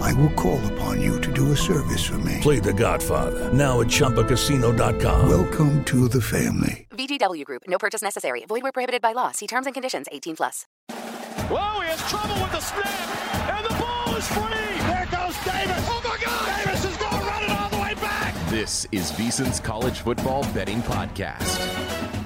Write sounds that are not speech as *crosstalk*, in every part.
I will call upon you to do a service for me. Play The Godfather now at ChumbaCasino.com. Welcome to the family. VGW Group. No purchase necessary. Void where prohibited by law. See terms and conditions. 18 plus. Whoa, he has trouble with the snap, and the ball is free. There goes Davis. Oh my God! Davis is going to run it all the way back. This is VSiN's College Football Betting Podcast.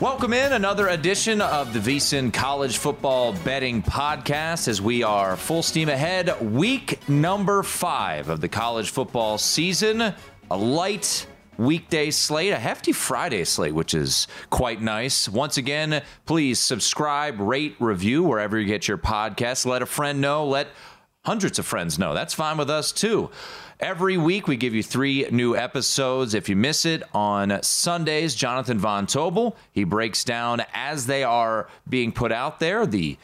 Welcome in another edition of the VSiN College Football Betting Podcast as we are full steam ahead. Week number five of the college football season. A light weekday slate, a hefty Friday slate, which is quite nice. Once again, please subscribe, rate, review wherever you get your podcasts. Let a friend know. Let hundreds of friends know. That's fine with us too. Every week, we give you three new episodes. If you miss it on Sundays, Jonathan Von Tobel, he breaks down as they are being put out there the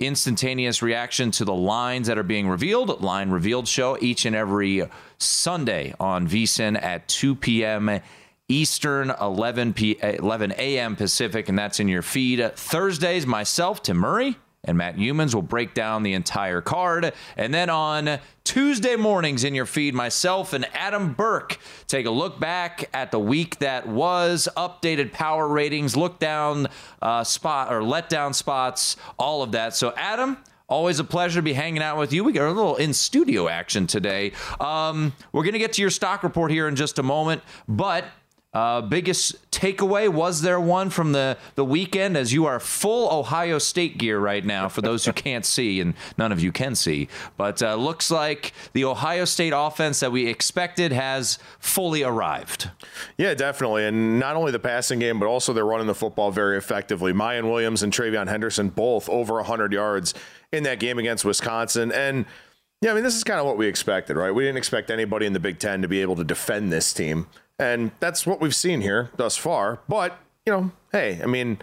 instantaneous reaction to the lines that are being revealed. Line revealed show each and every Sunday on VSiN at 2 p.m. Eastern, 11 p 11 a.m. Pacific, and that's in your feed. Thursdays, myself, Tim Murray, and Matt Youmans will break down the entire card. And then on Tuesday mornings in your feed, myself and Adam Burke take a look back at the week that was, updated power ratings, look down uh, spot or let down spots, all of that. So, Adam, Always a pleasure to be hanging out with you. We got a little in studio action today. Um, we're going to get to your stock report here in just a moment, but uh, biggest takeaway was there one from the the weekend as you are full Ohio State gear right now for those who can't see and none of you can see but uh, looks like the Ohio State offense that we expected has fully arrived. Yeah, definitely, and not only the passing game but also they're running the football very effectively. Miyan Williams and TreVeyon Henderson both over 100 yards in that game against Wisconsin and. Yeah, I mean, this is kind of what we expected, right? We didn't expect anybody in the Big Ten to be able to defend this team. And that's what we've seen here thus far. But, you know, hey, I mean,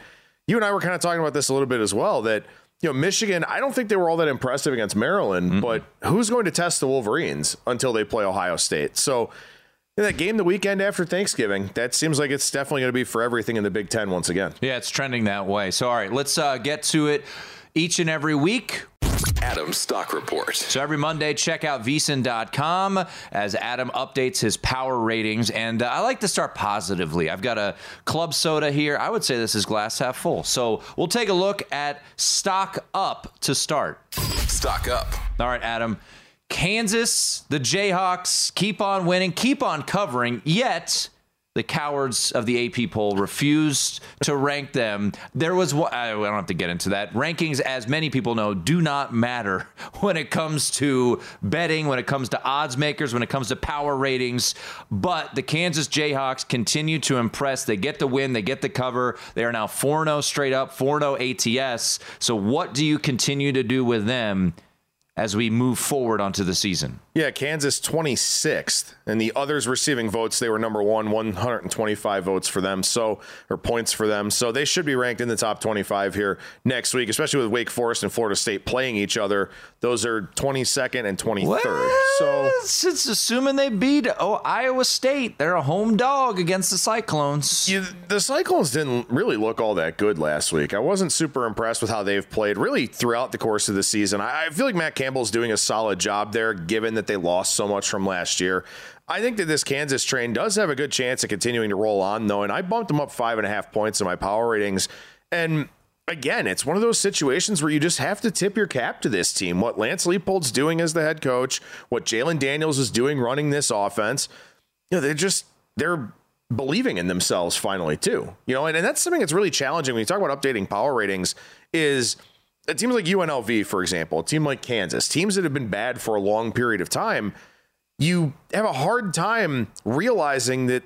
you and I were kind of talking about this a little bit as well that, you know, Michigan, I don't think they were all that impressive against Maryland, mm-hmm. but who's going to test the Wolverines until they play Ohio State? So, in that game the weekend after Thanksgiving, that seems like it's definitely going to be for everything in the Big Ten once again. Yeah, it's trending that way. So, all right, let's uh, get to it each and every week. Adam's Stock Report. So every Monday, check out vsin.com as Adam updates his power ratings. And uh, I like to start positively. I've got a club soda here. I would say this is glass half full. So we'll take a look at stock up to start. Stock up. All right, Adam. Kansas, the Jayhawks keep on winning, keep on covering, yet the cowards of the AP poll refused to rank them. There was I don't have to get into that. Rankings, as many people know, do not matter *laughs* when it comes to betting, when it comes to odds makers, when it comes to power ratings. But the Kansas Jayhawks continue to impress. They get the win, they get the cover. They are now 4 0 straight up, 4 0 ATS. So, what do you continue to do with them as we move forward onto the season? Yeah, Kansas 26th, and the others receiving votes, they were number one, 125 votes for them, so or points for them. So they should be ranked in the top 25 here next week, especially with Wake Forest and Florida State playing each other. Those are 22nd and 23rd. Well, so it's assuming they beat oh Iowa State, they're a home dog against the Cyclones. You, the Cyclones didn't really look all that good last week. I wasn't super impressed with how they've played really throughout the course of the season. I, I feel like Matt Campbell's doing a solid job there, given that they lost so much from last year. I think that this Kansas train does have a good chance of continuing to roll on, though, and I bumped them up five and a half points in my power ratings. And again, it's one of those situations where you just have to tip your cap to this team. What Lance Leipold's doing as the head coach, what Jalon Daniels is doing running this offense, you know, they're just they're believing in themselves finally too. You know, and, and that's something that's really challenging when you talk about updating power ratings is teams like UNLV, for example, a team like Kansas, teams that have been bad for a long period of time, you have a hard time realizing that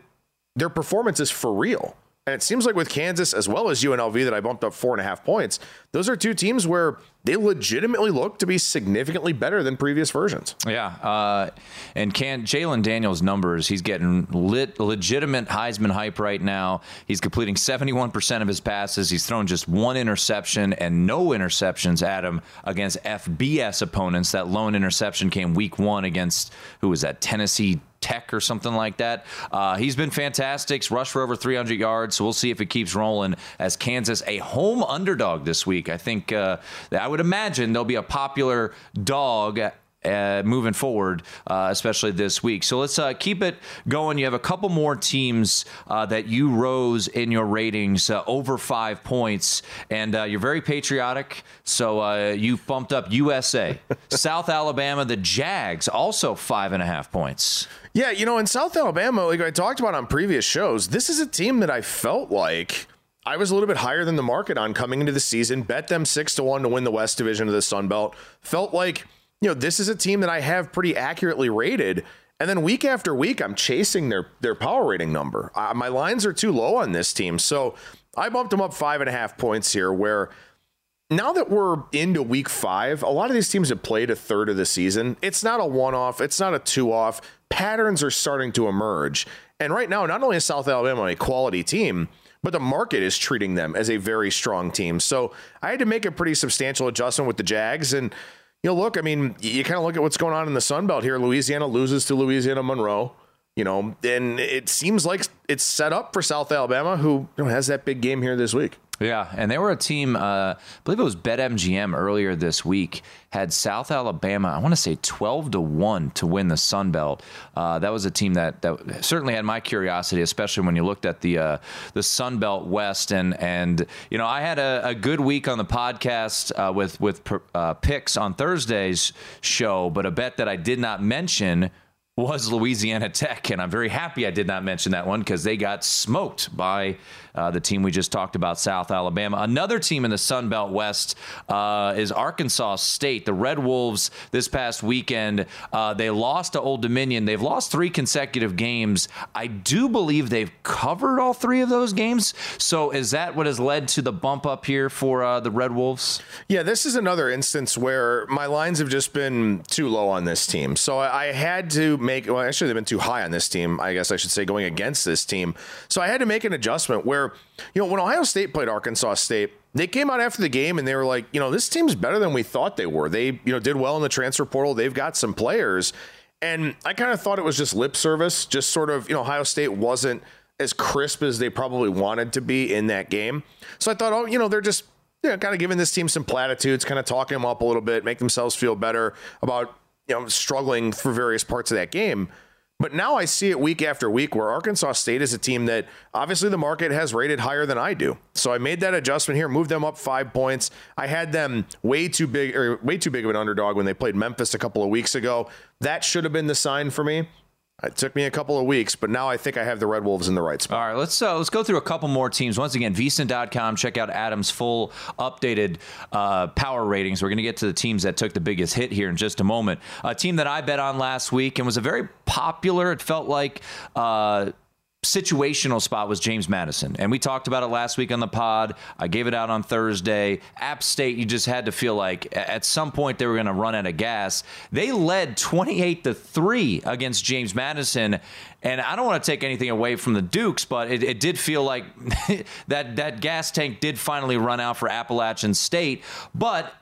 their performance is for real. And it seems like with Kansas as well as UNLV that I bumped up four and a half points, those are two teams where they legitimately look to be significantly better than previous versions. Yeah, uh, and can Jalon Daniels' numbers? He's getting lit, legitimate Heisman hype right now. He's completing 71% of his passes. He's thrown just one interception and no interceptions at him against FBS opponents. That lone interception came week one against who was that Tennessee Tech or something like that. Uh, he's been fantastic. Rushed for over 300 yards, so we'll see if it keeps rolling as Kansas a home underdog this week. I think uh, I would imagine there'll be a popular dog uh, moving forward, uh, especially this week. So let's uh, keep it going. You have a couple more teams uh, that you rose in your ratings uh, over five points, and uh, you're very patriotic. So you bumped up USA, *laughs* South Alabama, the Jags, also five and a half points. Yeah, you know, in South Alabama, like I talked about on previous shows, this is a team that I felt like. I was a little bit higher than the market on coming into the season. Bet them six to one to win the West Division of the Sun Belt. Felt like you know, this is a team that I have pretty accurately rated. And then week after week, I'm chasing their their power rating number. Uh, my lines are too low on this team, so I bumped them up five and a half points here. Where now that we're into week five, a lot of these teams have played a third of the season. It's not a one off. It's not a two off. Patterns are starting to emerge, and right now, not only is South Alabama a quality team, but the market is treating them as a very strong team. So I had to make a pretty substantial adjustment with the Jags and you know, look, I mean, you kind of look at what's going on in the Sun Belt here. Louisiana loses to Louisiana Monroe, you know, and it seems like it's set up for South Alabama, who you know, has that big game here this week. Yeah, and they were a team. Uh, I believe it was BetMGM earlier this week had South Alabama. I want to say twelve to one to win the Sun Belt. Uh, that was a team that that certainly had my curiosity, especially when you looked at the uh, the Sun Belt West. And and you know, I had a, a good week on the podcast uh, with with uh, picks on Thursday's show, but a bet that I did not mention was Louisiana Tech, and I'm very happy I did not mention that one because they got smoked by uh, the team we just talked about, South Alabama. Another team in the Sun Belt West uh, is Arkansas State. The Red Wolves this past weekend, uh, they lost to Old Dominion. They've lost three consecutive games. I do believe they've covered all three of those games. So is that what has led to the bump up here for uh, the Red Wolves? Yeah, this is another instance where my lines have just been too low on this team. So I had to make, well, actually, they've been too high on this team, I guess I should say, going against this team. So I had to make an adjustment where where, you know, when Ohio State played Arkansas State, they came out after the game and they were like, you know, this team's better than we thought they were. They, you know, did well in the transfer portal. They've got some players. And I kind of thought it was just lip service, just sort of, you know, Ohio State wasn't as crisp as they probably wanted to be in that game. So I thought, oh, you know, they're just, you know, kind of giving this team some platitudes, kind of talking them up a little bit, make themselves feel better about, you know, struggling for various parts of that game. But now I see it week after week where Arkansas State is a team that obviously the market has rated higher than I do. So I made that adjustment here, moved them up five points. I had them way too big or way too big of an underdog when they played Memphis a couple of weeks ago. That should have been the sign for me. It took me a couple of weeks, but now I think I have the Red Wolves in the right spot. All right, let's uh, let's go through a couple more teams. Once again, vsin.com. Check out Adam's full updated uh, power ratings. We're going to get to the teams that took the biggest hit here in just a moment. A team that I bet on last week and was a very popular. It felt like. Uh, situational spot was James Madison. And we talked about it last week on the pod. I gave it out on Thursday. App State, you just had to feel like at some point they were going to run out of gas. They led 28 to 3 against James Madison. And I don't want to take anything away from the Dukes, but it, it did feel like *laughs* that, that gas tank did finally run out for Appalachian State. But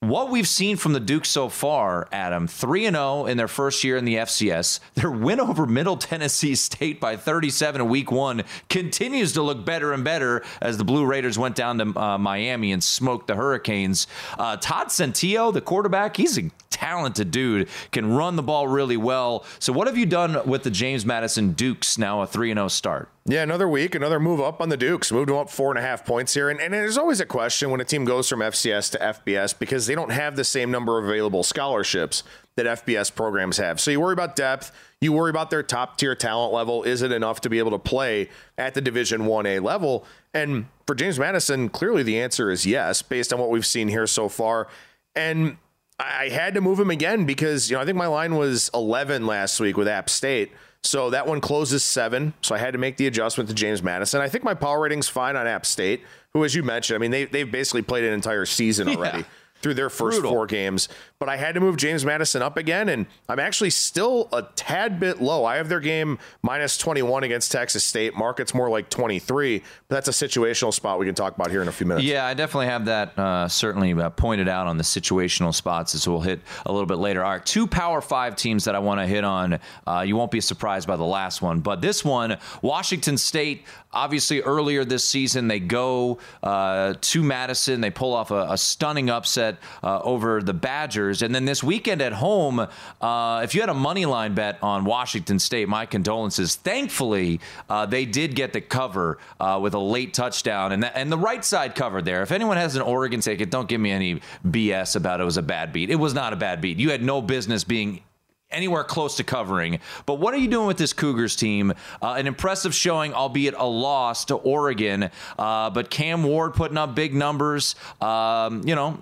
what we've seen from the Dukes so far, Adam, 3 0 in their first year in the FCS. Their win over Middle Tennessee State by 37 in week one continues to look better and better as the Blue Raiders went down to uh, Miami and smoked the Hurricanes. Uh, Todd Centeio, the quarterback, he's a talented dude, can run the ball really well. So, what have you done with the James Madison Dukes now, a 3 0 start? Yeah, another week, another move up on the Dukes. Moved them up four and a half points here. And, and there's always a question when a team goes from FCS to FBS because they don't have the same number of available scholarships that FBS programs have. So you worry about depth, you worry about their top tier talent level. Is it enough to be able to play at the Division 1A level? And for James Madison, clearly the answer is yes, based on what we've seen here so far. And I had to move him again because, you know, I think my line was 11 last week with App State. So that one closes seven. So I had to make the adjustment to James Madison. I think my power rating's fine on App State, who, as you mentioned, I mean, they, they've basically played an entire season *laughs* already. Yeah through their first Brutal. four games. But I had to move James Madison up again, and I'm actually still a tad bit low. I have their game minus 21 against Texas State. Market's more like 23, but that's a situational spot we can talk about here in a few minutes. Yeah, I definitely have that uh, certainly uh, pointed out on the situational spots, as we'll hit a little bit later. All right, two Power Five teams that I want to hit on. Uh, you won't be surprised by the last one, but this one, Washington State, obviously earlier this season, they go uh, to Madison, they pull off a, a stunning upset uh, over the Badgers. And then this weekend at home, uh, if you had a money line bet on Washington State, my condolences. Thankfully, uh, they did get the cover uh, with a late touchdown and, that, and the right side covered there. If anyone has an Oregon ticket, don't give me any BS about it was a bad beat. It was not a bad beat. You had no business being anywhere close to covering. But what are you doing with this Cougars team? Uh, an impressive showing, albeit a loss to Oregon. Uh, but Cam Ward putting up big numbers. Um, you know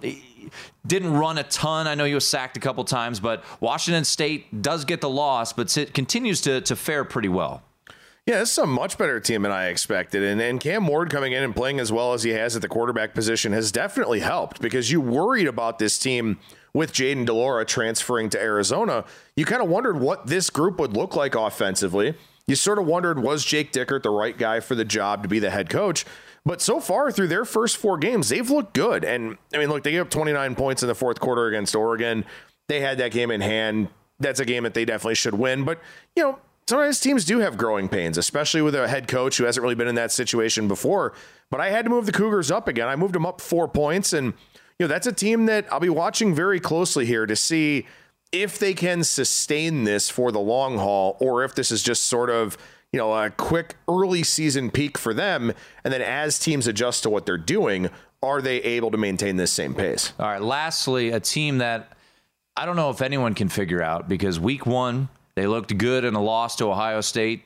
didn't run a ton. I know he was sacked a couple times, but Washington State does get the loss, but it continues to, to fare pretty well. Yeah, this is a much better team than I expected. And, and Cam Ward coming in and playing as well as he has at the quarterback position has definitely helped because you worried about this team with Jayden de Laura transferring to Arizona. You kind of wondered what this group would look like offensively. You sort of wondered was Jake Dickert the right guy for the job to be the head coach? But so far through their first four games, they've looked good. And I mean, look, they gave up 29 points in the fourth quarter against Oregon. They had that game in hand. That's a game that they definitely should win. But, you know, sometimes teams do have growing pains, especially with a head coach who hasn't really been in that situation before. But I had to move the Cougars up again. I moved them up four points. And, you know, that's a team that I'll be watching very closely here to see if they can sustain this for the long haul or if this is just sort of you know, a quick early season peak for them. And then as teams adjust to what they're doing, are they able to maintain this same pace? All right. Lastly, a team that I don't know if anyone can figure out because week one, they looked good in a loss to Ohio State.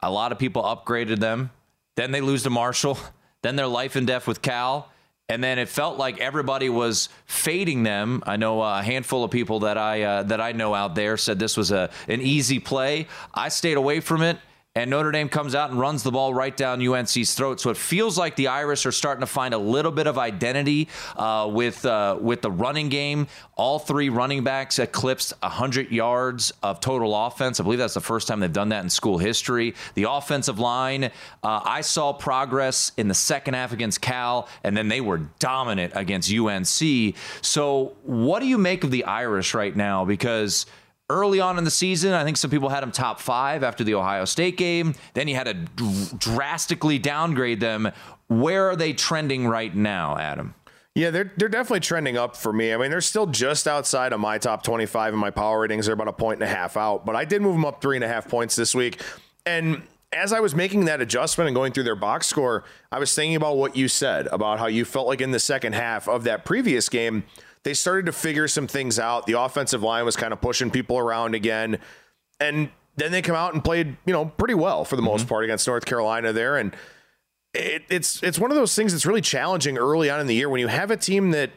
A lot of people upgraded them. Then they lose to Marshall. *laughs* Then they're life and death with Cal. And then it felt like everybody was fading them. I know a handful of people that I uh, that I know out there said this was a an easy play. I stayed away from it and Notre Dame comes out and runs the ball right down UNC's throat. So it feels like the Irish are starting to find a little bit of identity uh, with uh, with the running game. All three running backs eclipsed 100 yards of total offense. I believe that's the first time they've done that in school history. The offensive line, uh, I saw progress in the second half against Cal, and then they were dominant against UNC. So what do you make of the Irish right now? Because early on in the season. I think some people had them top five after the Ohio State game. Then you had to d- drastically downgrade them. Where are they trending right now, Adam? Yeah, they're they're definitely trending up for me. I mean, they're still just outside of my top 25 and my power ratings. They're about a point and a half out, but I did move them up three and a half points this week. And as I was making that adjustment and going through their box score, I was thinking about what you said about how you felt like in the second half of that previous game, they started to figure some things out. The offensive line was kind of pushing people around again. And then they come out and played, you know, pretty well for the mm-hmm. most part against North Carolina there. And it, it's it's one of those things that's really challenging early on in the year when you have a team that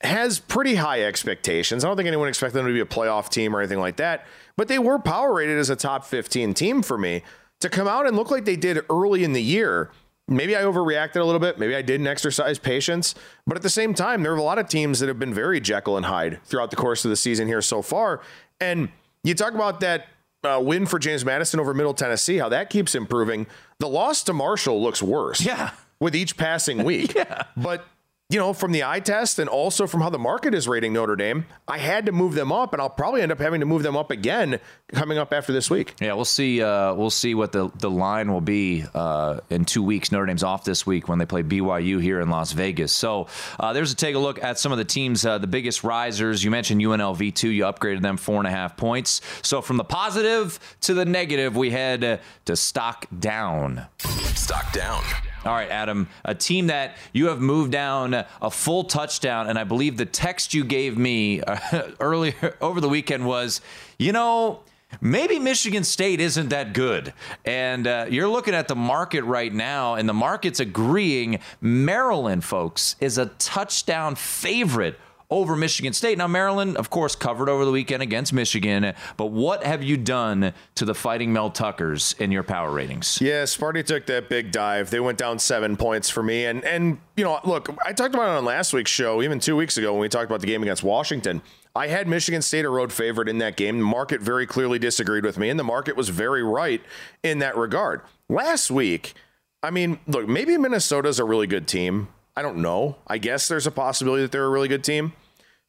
has pretty high expectations. I don't think anyone expected them to be a playoff team or anything like that, but they were power rated as a top 15 team for me to come out and look like they did early in the year maybe I overreacted a little bit. Maybe I didn't exercise patience. But at the same time, there are a lot of teams that have been very Jekyll and Hyde throughout the course of the season here so far. And you talk about that uh, win for James Madison over Middle Tennessee, how that keeps improving. The loss to Marshall looks worse. Yeah. With each passing week. *laughs* yeah. But you know, from the eye test and also from how the market is rating Notre Dame, I had to move them up, and I'll probably end up having to move them up again coming up after this week. Yeah, we'll see. Uh, we'll see what the, the line will be uh, in two weeks. Notre Dame's off this week when they play BYU here in Las Vegas. So uh, there's a take a look at some of the teams, uh, the biggest risers. You mentioned UNLV two. You upgraded them four and a half points. So from the positive to the negative, we head to stock down. Stock down. All right, Adam, a team that you have moved down a full touchdown, and I believe the text you gave me uh, *laughs* earlier over the weekend was, you know, maybe Michigan State isn't that good. And uh, you're looking at the market right now, and the market's agreeing Maryland, folks, is a touchdown favorite over Michigan State. Now, Maryland, of course, covered over the weekend against Michigan, but what have you done to the Fighting Mel Tuckers in your power ratings? Yeah, Sparty took that big dive. They went down seven points for me. And, and you know, look, I talked about it on last week's show, even two weeks ago when we talked about the game against Washington. I had Michigan State a road favorite in that game. The market very clearly disagreed with me, and the market was very right in that regard. Last week, I mean, look, maybe Minnesota's a really good team. I don't know. I guess there's a possibility that they're a really good team.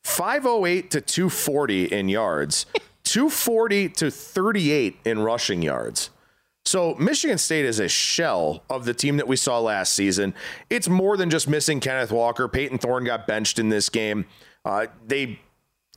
508 to 240 in yards, *laughs* 240 to 38 in rushing yards. So Michigan State is a shell of the team that we saw last season. It's more than just missing Kenneth Walker. Payton Thorne got benched in this game. Uh, they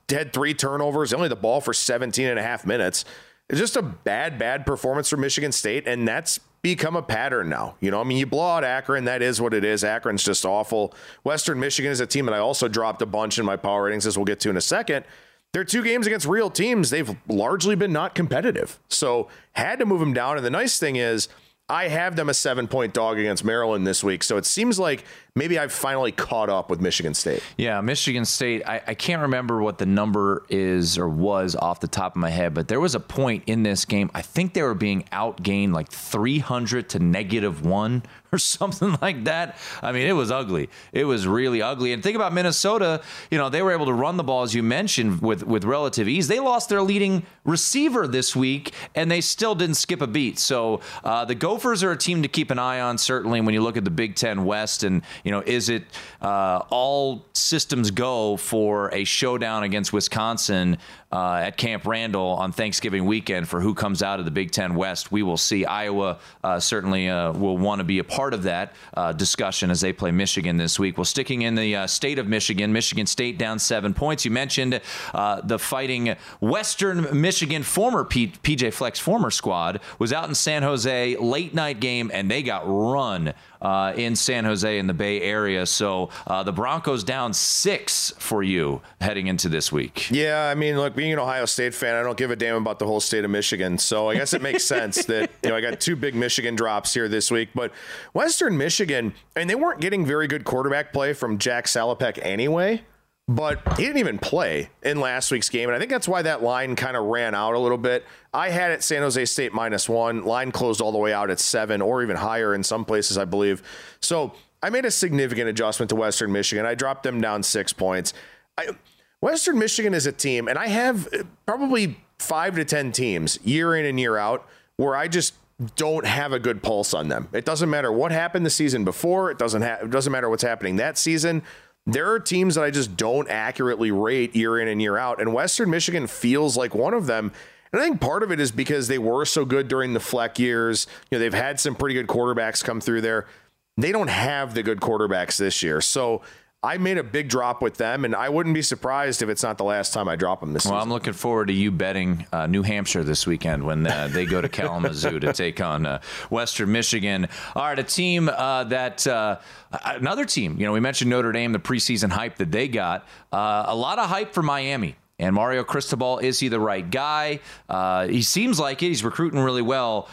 had three turnovers, only the ball for 17 and a half minutes. It's just a bad, bad performance for Michigan State, and that's become a pattern now. You know, I mean, you blow out Akron, that is what it is. Akron's just awful. Western Michigan is a team that I also dropped a bunch in my power ratings, as we'll get to in a second. They're two games against real teams. They've largely been not competitive. So had to move them down. And the nice thing is, I have them a seven point dog against Maryland this week. So it seems like maybe I've finally caught up with Michigan State. Yeah, Michigan State. I, I, can't remember what the number is or was off the top of my head, but there was a point in this game. I think they were being outgained like 300 to negative one *laughs* or something like that. I mean, it was ugly. It was really ugly. And think about Minnesota. You know, they were able to run the ball, as you mentioned, with, with relative ease. They lost their leading receiver this week, and they still didn't skip a beat. So uh, the Gophers are a team to keep an eye on, certainly, when you look at the Big Ten West. And, you know, is it uh, all systems go for a showdown against Wisconsin uh, at Camp Randall on Thanksgiving weekend for who comes out of the Big Ten West. We will see. Iowa uh, certainly uh, will want to be a part of that uh, discussion as they play Michigan this week. Well, sticking in the uh, state of Michigan, Michigan State down seven points. You mentioned the fighting Western Michigan former P- PJ Fleck's former squad was out in San Jose late night game and they got run uh, in San Jose in the Bay Area. So uh, the Broncos down six for you heading into this week. Yeah, I mean, look, being an Ohio State fan, I don't give a damn about the whole state of Michigan. So I guess it makes *laughs* sense that you know I got two big Michigan drops here this week. But Western Michigan, and they weren't getting very good quarterback play from Jack Salopek anyway but he didn't even play in last week's game. And I think that's why that line kind of ran out a little bit. I had it San Jose State minus one. Line closed all the way out at seven or even higher in some places, I believe. So I made a significant adjustment to Western Michigan. I dropped them down six points. I, Western Michigan is a team, and I have uh, probably five to 10 teams year in and year out where I just don't have a good pulse on them. It doesn't matter what happened the season before. It doesn't ha- it doesn't matter what's happening that season. There are teams that I just don't accurately rate year in and year out, and Western Michigan feels like one of them. And I think part of it is because they were so good during the Fleck years. You know, they've had some pretty good quarterbacks come through there. They don't have the good quarterbacks this year. So I made a big drop with them, and I wouldn't be surprised if it's not the last time I drop them this well, season. I'm looking forward to you betting uh, New Hampshire this weekend when uh, they go to *laughs* Kalamazoo to take on uh, Western Michigan. All right, a team uh, that uh, another team. You know, we mentioned Notre Dame, the preseason hype that they got. Uh, a lot of hype for Miami And Mario Cristobal, is he the right guy? Uh, he seems like it. He's recruiting really well.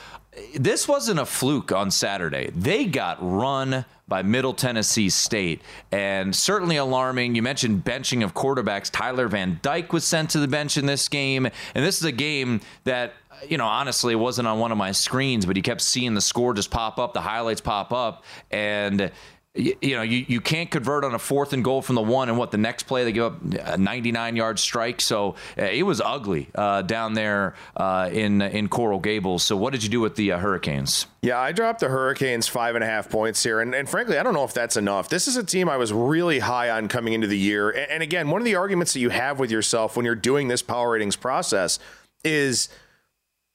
This wasn't a fluke on Saturday. They got run by Middle Tennessee State, and certainly alarming. You mentioned benching of quarterbacks. Tyler Van Dyke was sent to the bench in this game, and this is a game that you know, honestly, it wasn't on one of my screens, but he kept seeing the score just pop up, the highlights pop up, and you, you, know, you, you can't convert on a fourth and goal from the one, and what the next play they give up a 99 yard strike. So uh, it was ugly uh, down there uh, in in Coral Gables. So what did you do with the uh, Hurricanes? Yeah, I dropped the Hurricanes five and a half points here, and, and frankly, I don't know if that's enough. This is a team I was really high on coming into the year, and, and again, one of the arguments that you have with yourself when you're doing this power ratings process is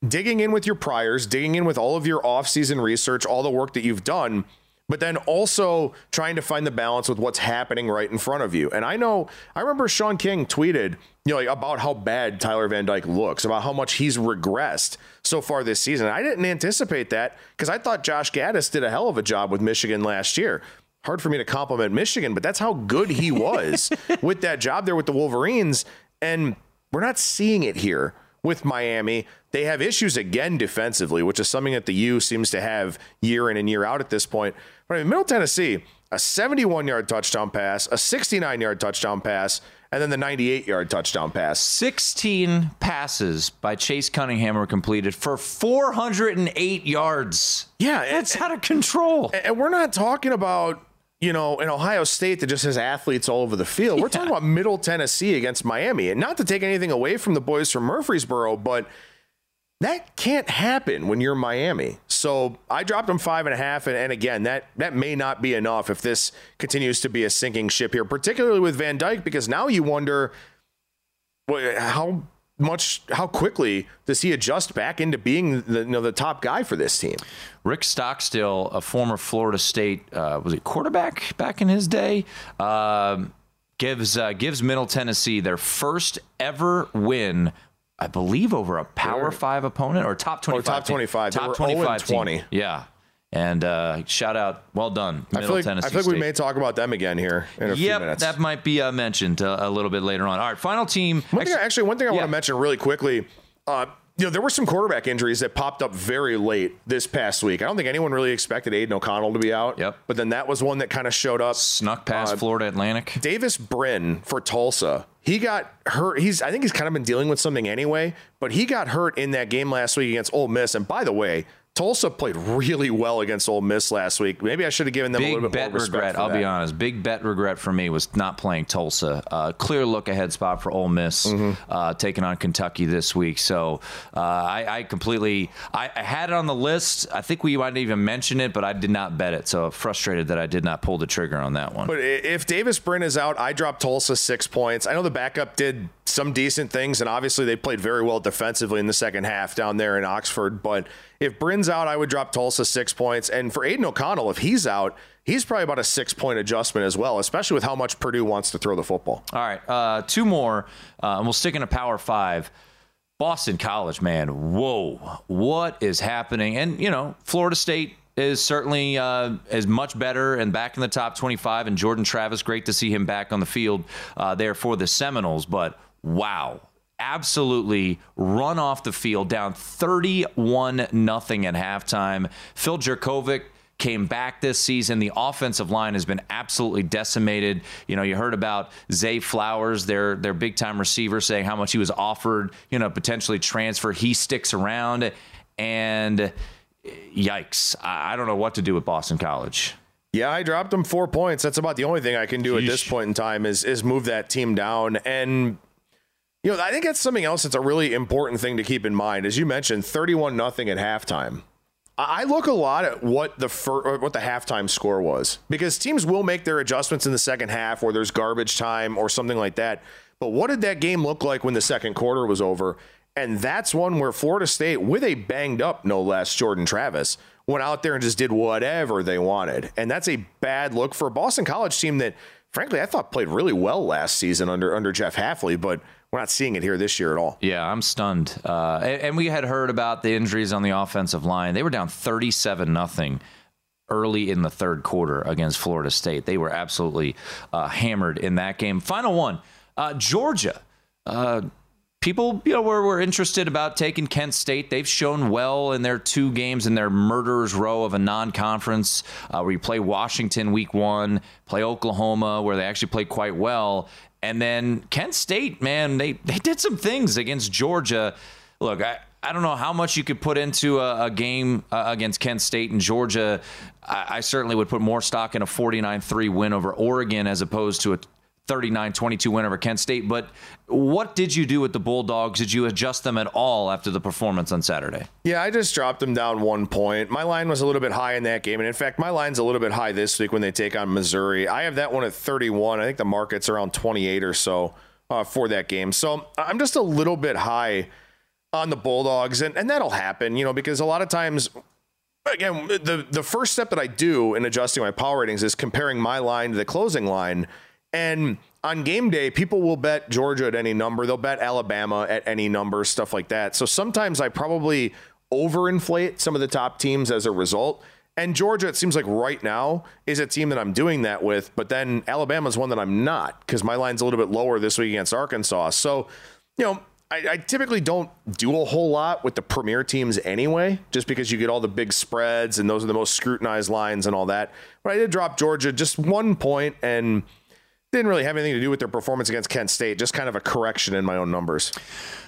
digging in with your priors, digging in with all of your offseason research, all the work that you've done but then also trying to find the balance with what's happening right in front of you. And I know, I remember Sean King tweeted, you know, like about how bad Tyler Van Dyke looks, about how much he's regressed so far this season. I didn't anticipate that because I thought Josh Gattis did a hell of a job with Michigan last year. Hard for me to compliment Michigan, but that's how good he was *laughs* with that job there with the Wolverines. And we're not seeing it here with Miami. They have issues again defensively, which is something that the U seems to have year in and year out at this point. But in Middle Tennessee, a 71 yard touchdown pass, a 69 yard touchdown pass, and then the 98 yard touchdown pass. 16 passes by Chase Cunningham were completed for 408 yards. Yeah, that's and, out of control. And we're not talking about you know, in Ohio State that just has athletes all over the field. We're talking about Middle Tennessee against Miami. And not to take anything away from the boys from Murfreesboro, but that can't happen when you're Miami. So I dropped them five and a half. And, and again, that, that may not be enough if this continues to be a sinking ship here, particularly with Van Dyke, because now you wonder how much how quickly does he adjust back into being the you know the top guy for this team? Rick Stockstill, a former Florida State uh, was he quarterback back in his day, uh, gives uh, gives Middle Tennessee their first ever win. I believe over a Power Five opponent or top twenty five. Top twenty five. Top twenty five. Twenty. Yeah, and uh, shout out, well done, Middle I feel like, Tennessee I feel like State. we may talk about them again here in a yep, few minutes. that might be uh, mentioned uh, a little bit later on. All right, final team. One thing, actually, one thing I yeah. want to mention really quickly. Uh, you know, there were some quarterback injuries that popped up very late this past week. I don't think anyone really expected Aidan O'Connell to be out. Yep. But then that was one that kind of showed up. Snuck past uh, Florida Atlantic. Davis Brin for Tulsa. He got hurt. He's I think he's kind of been dealing with something anyway, but he got hurt in that game last week against Ole Miss. And by the way, Tulsa played really well against Ole Miss last week. Maybe I should have given them Big a little bit bet more respect. regret. I'll that. be honest. Big bet regret for me was not playing Tulsa. Uh, clear look ahead spot for Ole Miss mm-hmm. uh, taking on Kentucky this week. So uh, I, I, completely I, I, had it on the list. I think we might even mention it, but I did not bet it. So frustrated that I did not pull the trigger on that one. But if Davis Brin is out, I dropped Tulsa six points. I know the backup did some decent things, and obviously they played very well defensively in the second half down there in Oxford. But if Brin's out, I would drop Tulsa six points. And for Aidan O'Connell, if he's out, he's probably about a six point adjustment as well, especially with how much Purdue wants to throw the football. All right, uh, two more, uh, and we'll stick in a power five. Boston College, man, whoa, what is happening? And you know, Florida State is certainly uh, is much better and back in the top 25. And Jordan Travis, great to see him back on the field uh, there for the Seminoles. But wow, absolutely run off the field down 31 nothing at halftime. Phil Jurkovec came back this season. The offensive line has been absolutely decimated. You know, you heard about Zay Flowers, their their big time receiver, saying how much he was offered, you know, potentially transfer. He sticks around and yikes. I don't know what to do with Boston College. Yeah, I dropped them four points. That's about the only thing I can do Yeesh. at this point in time is is move that team down. And you know, I think that's something else that's a really important thing to keep in mind. As you mentioned, 31 nothing at halftime. I look a lot at what the fir- what the halftime score was because teams will make their adjustments in the second half or there's garbage time or something like that. But what did that game look like when the second quarter was over? And that's one where Florida State, with a banged up, no less, Jordan Travis, went out there and just did whatever they wanted. And that's a bad look for a Boston College team that, frankly, I thought played really well last season under under Jeff Hafley, but we're not seeing it here this year at all. Yeah, I'm stunned. Uh, and, and, we had heard about the injuries on the offensive line. They were down 37 nothing early in the third quarter against Florida State. They were absolutely uh, hammered in that game. Final one, uh, Georgia. uh, people you know were, were interested about taking Kent State. They've shown well in their two games in their murderers row of a non-conference uh, where you play Washington week one, play Oklahoma where they actually played quite well, and then Kent State, man, they they did some things against Georgia. Look, I. I don't know how much you could put into a, a game uh, against Kent State and Georgia. I, I, certainly would put more stock in a 49 3 win over Oregon as opposed to a 39 22 win over Kent State. But what did you do with the Bulldogs? Did you adjust them at all after the performance on Saturday? Yeah, I just dropped them down one point. My line was a little bit high in that game. And in fact, my line's a little bit high this week when they take on Missouri. I have that one at 31. I think the market's around 28 or so uh, for that game. So I'm just a little bit high on the Bulldogs. And, and that'll happen, you know, because a lot of times again, the the first step that I do in adjusting my power ratings is comparing my line to the closing line. And on game day, people will bet Georgia at any number. They'll bet Alabama at any number, stuff like that. So sometimes I probably overinflate some of the top teams as a result. And Georgia, it seems like right now is a team that I'm doing that with. But then Alabama's one that I'm not because my line's a little bit lower this week against Arkansas. So, you know, I, I, typically don't do a whole lot with the premier teams anyway, just because you get all the big spreads and those are the most scrutinized lines and all that. But I did drop Georgia just one point and didn't really have anything to do with their performance against Kent State. Just kind of a correction in my own numbers.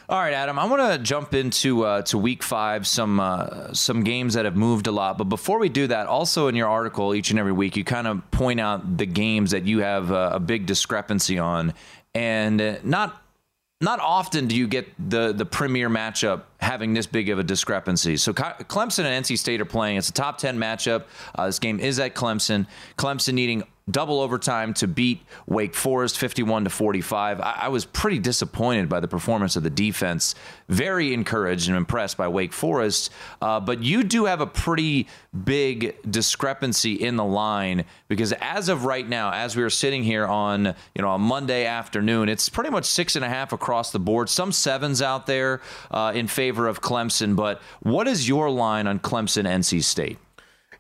All right, Adam. I want to jump into uh, to Week Five, some uh, some games that have moved a lot. But before we do that, also in your article, each and every week, you kind of point out the games that you have uh, a big discrepancy on, and not not often do you get the the premier matchup having this big of a discrepancy. So Clemson and NC State are playing. It's a top ten matchup. Uh, this game is at Clemson. Clemson needing double overtime to beat Wake Forest 51 to 45. I, I, was pretty disappointed by the performance of the defense. Very encouraged and impressed by Wake Forest. Uh, but you do have a pretty big discrepancy in the line because as of right now, as we are sitting here on you know a Monday afternoon, it's pretty much six and a half across the board. Some sevens out there uh, in favor of Clemson. But what is your line on Clemson NC State?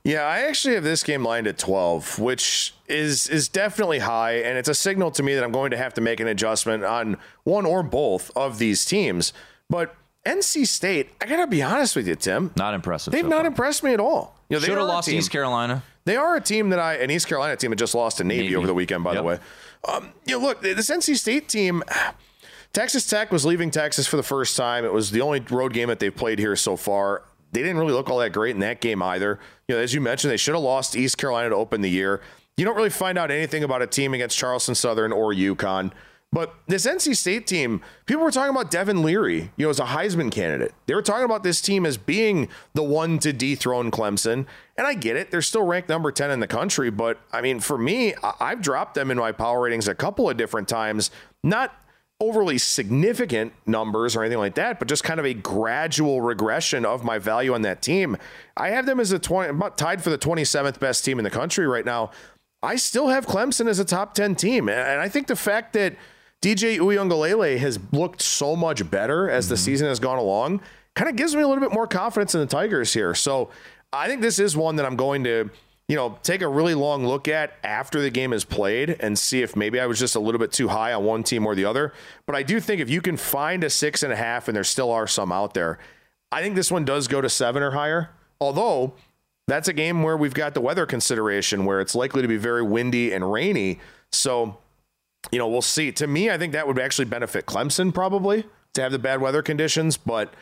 Yeah, I actually have this game lined at 12, which is is definitely high and it's a signal to me that I'm going to have to make an adjustment on one or both of these teams. But NC State, I got to be honest with you, Tim. Not impressive. They've so not far. impressed me at all. You know, Should have lost East Carolina. They are a team that I an East Carolina team that just lost to Navy, Navy. over the weekend, by yep. the way. Um, you know, look, this NC State team *sighs* Texas Tech was leaving Texas for the first time. It was the only road game that they've played here so far they didn't really look all that great in that game either. You know, as you mentioned, they should have lost East Carolina to open the year. You don't really find out anything about a team against Charleston Southern or UConn. But this NC State team, people were talking about Devin Leary, you know, as a Heisman candidate. They were talking about this team as being the one to dethrone Clemson. And I get it. They're still ranked number 10 in the country. But I mean, for me, I've dropped them in my power ratings a couple of different times. Not overly significant numbers or anything like that, but just kind of a gradual regression of my value on that team. I have them as a 20, about tied for the 27th best team in the country right now. I still have Clemson as a top 10 team. And I think the fact that DJ Uiagalelei has looked so much better as mm-hmm. the season has gone along kind of gives me a little bit more confidence in the Tigers here. So I think this is one that I'm going to you know, take a really long look at after the game is played and see if maybe I was just a little bit too high on one team or the other. But I do think if you can find a six and a half, and there still are some out there, I think this one does go to seven or higher. Although that's a game where we've got the weather consideration where it's likely to be very windy and rainy. So, you know, we'll see. To me, I think that would actually benefit Clemson probably to have the bad weather conditions, but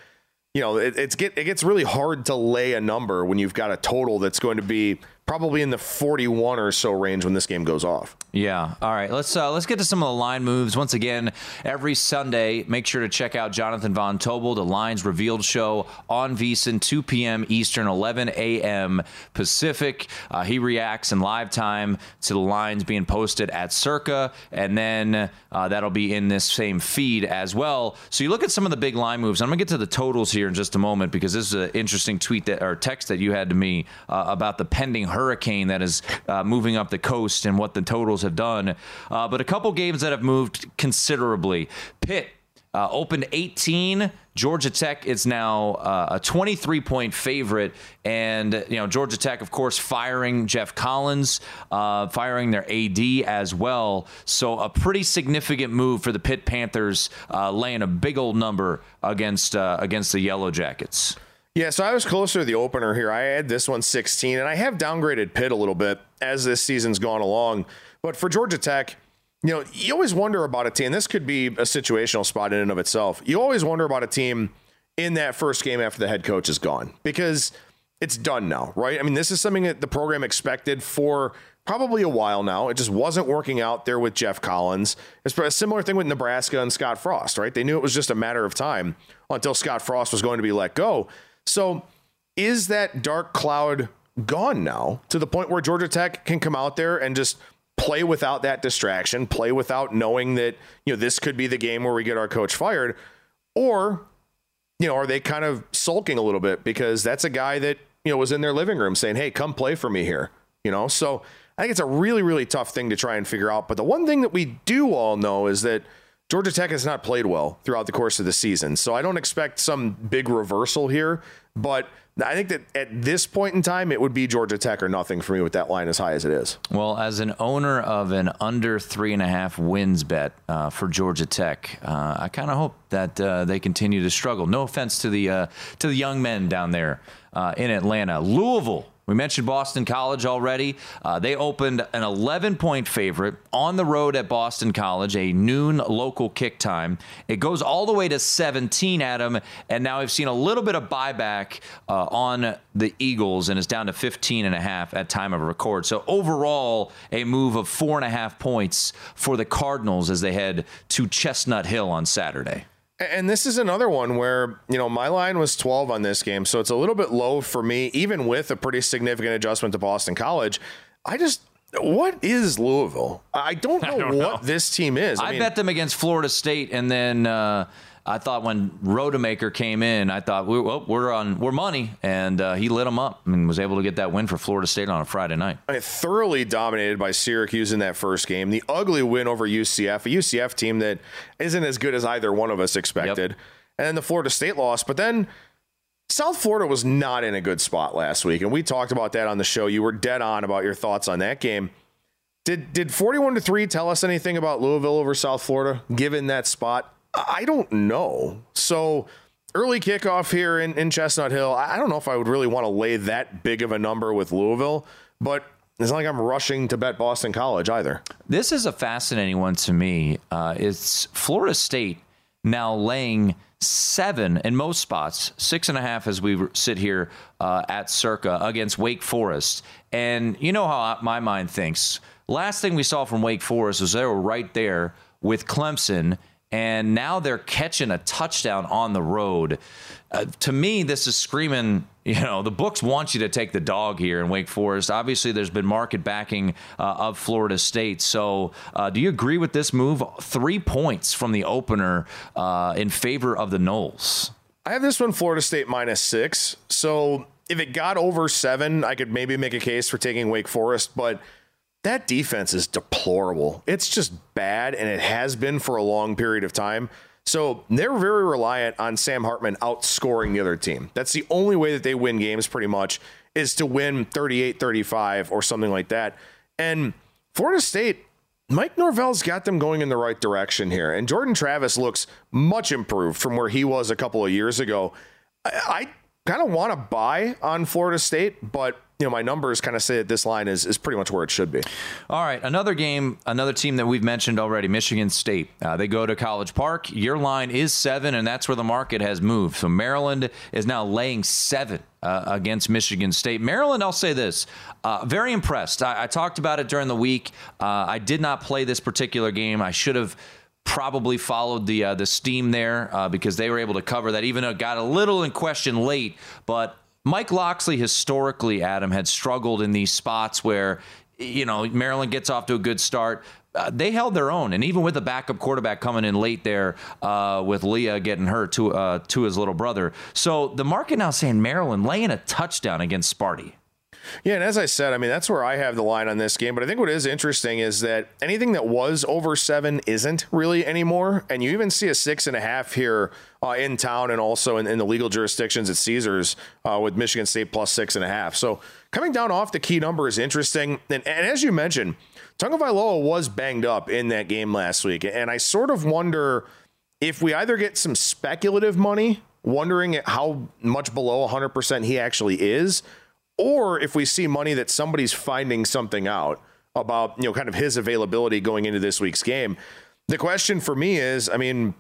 you know, it, it's get it gets really hard to lay a number when you've got a total that's going to be probably in the 41 or so range when this game goes off. Yeah. All right. Let's uh, let's get to some of the line moves. Once again, every Sunday, make sure to check out Jonathan Von Tobel, the Lines Revealed show on VSiN, 2 p.m. Eastern, 11 a.m. Pacific. Uh, he reacts in live time to the lines being posted at Circa, and then uh, that'll be in this same feed as well. So you look at some of the big line moves. I'm gonna get to the totals here in just a moment because this is an interesting tweet that or text that you had to me uh, about the pending hurricane that is uh, moving up the coast and what the totals have done. Uh, but a couple games that have moved considerably. Pitt uh, opened 18. Georgia Tech is now uh, a 23 point favorite. And, you know, Georgia Tech, of course, firing Geoff Collins, uh, firing their AD as well. So a pretty significant move for the Pitt Panthers, uh, laying a big old number against, uh, against the Yellow Jackets. Yeah, so I was closer to the opener here. I had this one 16, and I have downgraded Pitt a little bit as this season's gone along. But for Georgia Tech, you know, you always wonder about a team. This could be a situational spot in and of itself. You always wonder about a team in that first game after the head coach is gone because it's done now, right? I mean, this is something that the program expected for probably a while now. It just wasn't working out there with Geoff Collins. It's a similar thing with Nebraska and Scott Frost, right? They knew it was just a matter of time until Scott Frost was going to be let go. So is that dark cloud gone now to the point where Georgia Tech can come out there and just play without that distraction, play without knowing that, you know, this could be the game where we get our coach fired? Or, you know, are they kind of sulking a little bit because that's a guy that, you know, was in their living room saying, hey, come play for me here, you know? So I think it's a really, really tough thing to try and figure out. But the one thing that we do all know is that Georgia Tech has not played well throughout the course of the season. So I don't expect some big reversal here, but I think that at this point in time, it would be Georgia Tech or nothing for me with that line as high as it is. Well, as an owner of an under three and a half wins bet uh, for Georgia Tech, uh, I kind of hope that uh, they continue to struggle. No offense to the uh, to the young men down there uh, in Atlanta, Louisville we mentioned Boston College already. Uh, they opened an 11 point favorite on the road at Boston College, a noon local kick time. It goes all the way to 17, Adam, and now we've seen a little bit of buyback uh, on the Eagles and it's down to 15 and a half at time of record. So overall, a move of four and a half points for the Cardinals as they head to Chestnut Hill on Saturday. And this is another one where, you know, my line was 12 on this game. So it's a little bit low for me, even with a pretty significant adjustment to Boston College. I just, what is Louisville? I don't *laughs* know I don't what know. this team is. I, I mean, bet them against Florida State and then, uh, I thought when Rodemaker came in, I thought well, we're on we're money, and uh, he lit them up and was able to get that win for Florida State on a Friday night. I thoroughly dominated by Syracuse in that first game. The ugly win over UCF, a UCF team that isn't as good as either one of us expected, yep. and then the Florida State loss. But then South Florida was not in a good spot last week, and we talked about that on the show. You were dead on about your thoughts on that game. Did did 41 to 3 tell us anything about Louisville over South Florida given that spot? I don't know. So early kickoff here in, in Chestnut Hill. I don't know if I would really want to lay that big of a number with Louisville, but it's not like I'm rushing to bet Boston College either. This is a fascinating one to me. Uh, it's Florida State now laying seven in most spots, six and a half as we sit here uh, at Circa against Wake Forest. And you know how my mind thinks. Last thing we saw from Wake Forest was they were right there with Clemson and now they're catching a touchdown on the road. Uh, to me, this is screaming. You know, the books want you to take the dog here in Wake Forest. Obviously, there's been market backing uh, of Florida State. So, uh, do you agree with this move? Three points from the opener uh, in favor of the Noles. I have this one Florida State minus six. So, if it got over seven, I could maybe make a case for taking Wake Forest, but that defense is deplorable. It's just bad, and it has been for a long period of time. So they're very reliant on Sam Hartman outscoring the other team. That's the only way that they win games, pretty much, is to win 38 35 or something like that. And Florida State, Mike Norvell's got them going in the right direction here. And Jordan Travis looks much improved from where he was a couple of years ago. I, I kind of want to buy on Florida State, but you know, my numbers kind of say that this line is, is pretty much where it should be. All right. Another game, another team that we've mentioned already, Michigan State. Uh, they go to College Park. Your line is seven, and that's where the market has moved. So Maryland is now laying seven uh, against Michigan State. Maryland, I'll say this, uh, very impressed. I, I, talked about it during the week. Uh, I did not play this particular game. I should have probably followed the uh, the steam there uh, because they were able to cover that, even though it got a little in question late. But Mike Locksley historically, Adam, had struggled in these spots where, you know, Maryland gets off to a good start. Uh, they held their own, and even with a backup quarterback coming in late there, uh, with Taulia getting hurt to uh, to his little brother, so the market now saying Maryland laying a touchdown against Sparty. Yeah, and as I said, I mean that's where I have the line on this game. But I think what is interesting is that anything that was over seven isn't really anymore, and you even see a six and a half here uh, in town, and also in, in, the legal jurisdictions at Caesars uh, with Michigan State plus six and a half. So coming down off the key number is interesting, and, and as you mentioned, Tagovailoa was banged up in that game last week, and I sort of wonder if we either get some speculative money, wondering how much below 100% he actually is or if we see money that somebody's finding something out about, you know, kind of his availability going into this week's game. The question for me is, I mean,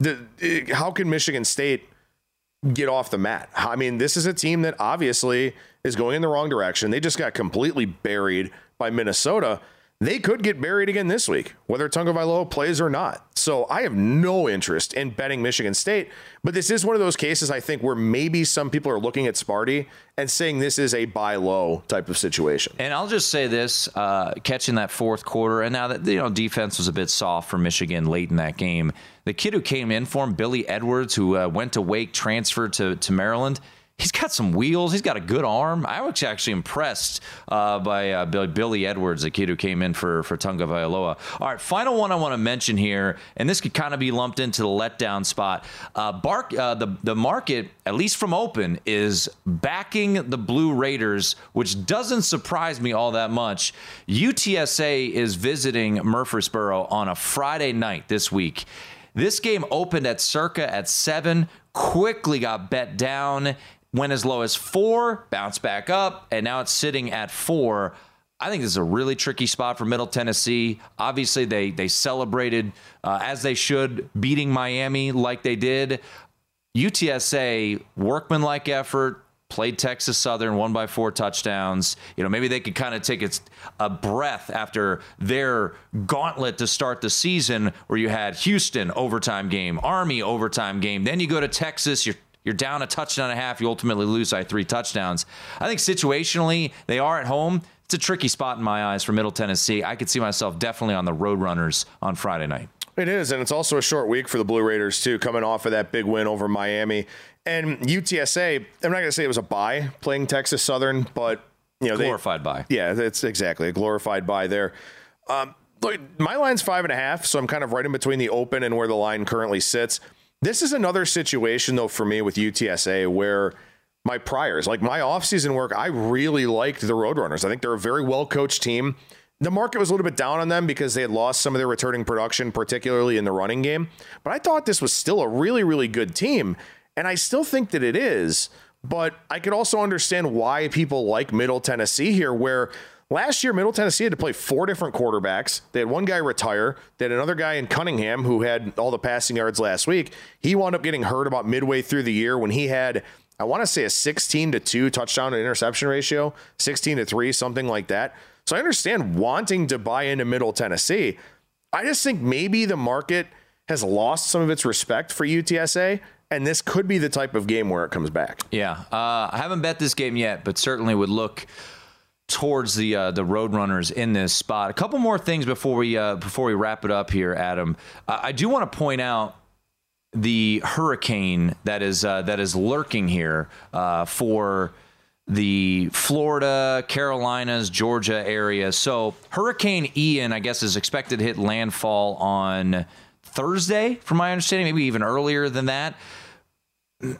the, how can Michigan State get off the mat? I mean, this is a team that obviously is going in the wrong direction. They just got completely buried by Minnesota they could get buried again this week, whether Tagovailoa plays or not. So I have no interest in betting Michigan State, but this is one of those cases I think where maybe some people are looking at Sparty and saying this is a buy low type of situation. And I'll just say this: uh, catching that fourth quarter, and now that you know defense was a bit soft for Michigan late in that game, the kid who came in for him, Billy Edwards, who uh, went to Wake, transferred to to Maryland he's got some wheels. He's got a good arm. I was actually impressed uh, by uh, Billy Edwards, the kid who came in for for Tagovailoa. All right, final one I want to mention here, and this could kind of be lumped into the letdown spot. Uh, Burke, uh, the the market, at least from Open, is backing the Blue Raiders, which doesn't surprise me all that much. UTSA is visiting Murfreesboro on a Friday night this week. This game opened at circa at seven, quickly got bet down went as low as four, bounced back up, and now it's sitting at four. I think this is a really tricky spot for Middle Tennessee. Obviously, they they celebrated uh, as they should, beating Miami like they did. UTSA workmanlike effort, played Texas Southern, won by four touchdowns. You know, maybe they could kind of take a breath after their gauntlet to start the season, where you had Houston overtime game, Army overtime game. Then you go to Texas, you're you're down a touchdown and a half. You ultimately lose by three touchdowns. I think situationally, they are at home. It's a tricky spot in my eyes for Middle Tennessee. I could see myself definitely on the Roadrunners on Friday night. It is, and it's also a short week for the Blue Raiders too, coming off of that big win over Miami and UTSA. I'm not going to say it was a buy playing Texas Southern, but you know, glorified buy. Yeah, that's exactly a glorified buy there. Um, look, my line's five and a half, so I'm kind of right in between the open and where the line currently sits. This is another situation, though, for me with UTSA where my priors, like my offseason work, I really liked the Roadrunners. I think they're a very well coached team. The market was a little bit down on them because they had lost some of their returning production, particularly in the running game. But I thought this was still a really, really good team. And I still think that it is. But I could also understand why people like Middle Tennessee here, where Last year, Middle Tennessee had to play four different quarterbacks. They had one guy retire. They had another guy in Cunningham who had all the passing yards last week. He wound up getting hurt about midway through the year when he had, I want to say, a 16 to 2 touchdown to interception ratio, 16 to 3, something like that. So I understand wanting to buy into Middle Tennessee. I just think maybe the market has lost some of its respect for UTSA and this could be the type of game where it comes back. Yeah, uh, I haven't bet this game yet, but certainly would look towards the uh, the Roadrunners in this spot. A couple more things before we uh, before we wrap it up here, Adam. Uh, I do want to point out the hurricane that is uh, that is lurking here uh, for the Florida, Carolinas, Georgia area. So Hurricane Ian, I guess, is expected to hit landfall on Thursday, from my understanding, maybe even earlier than that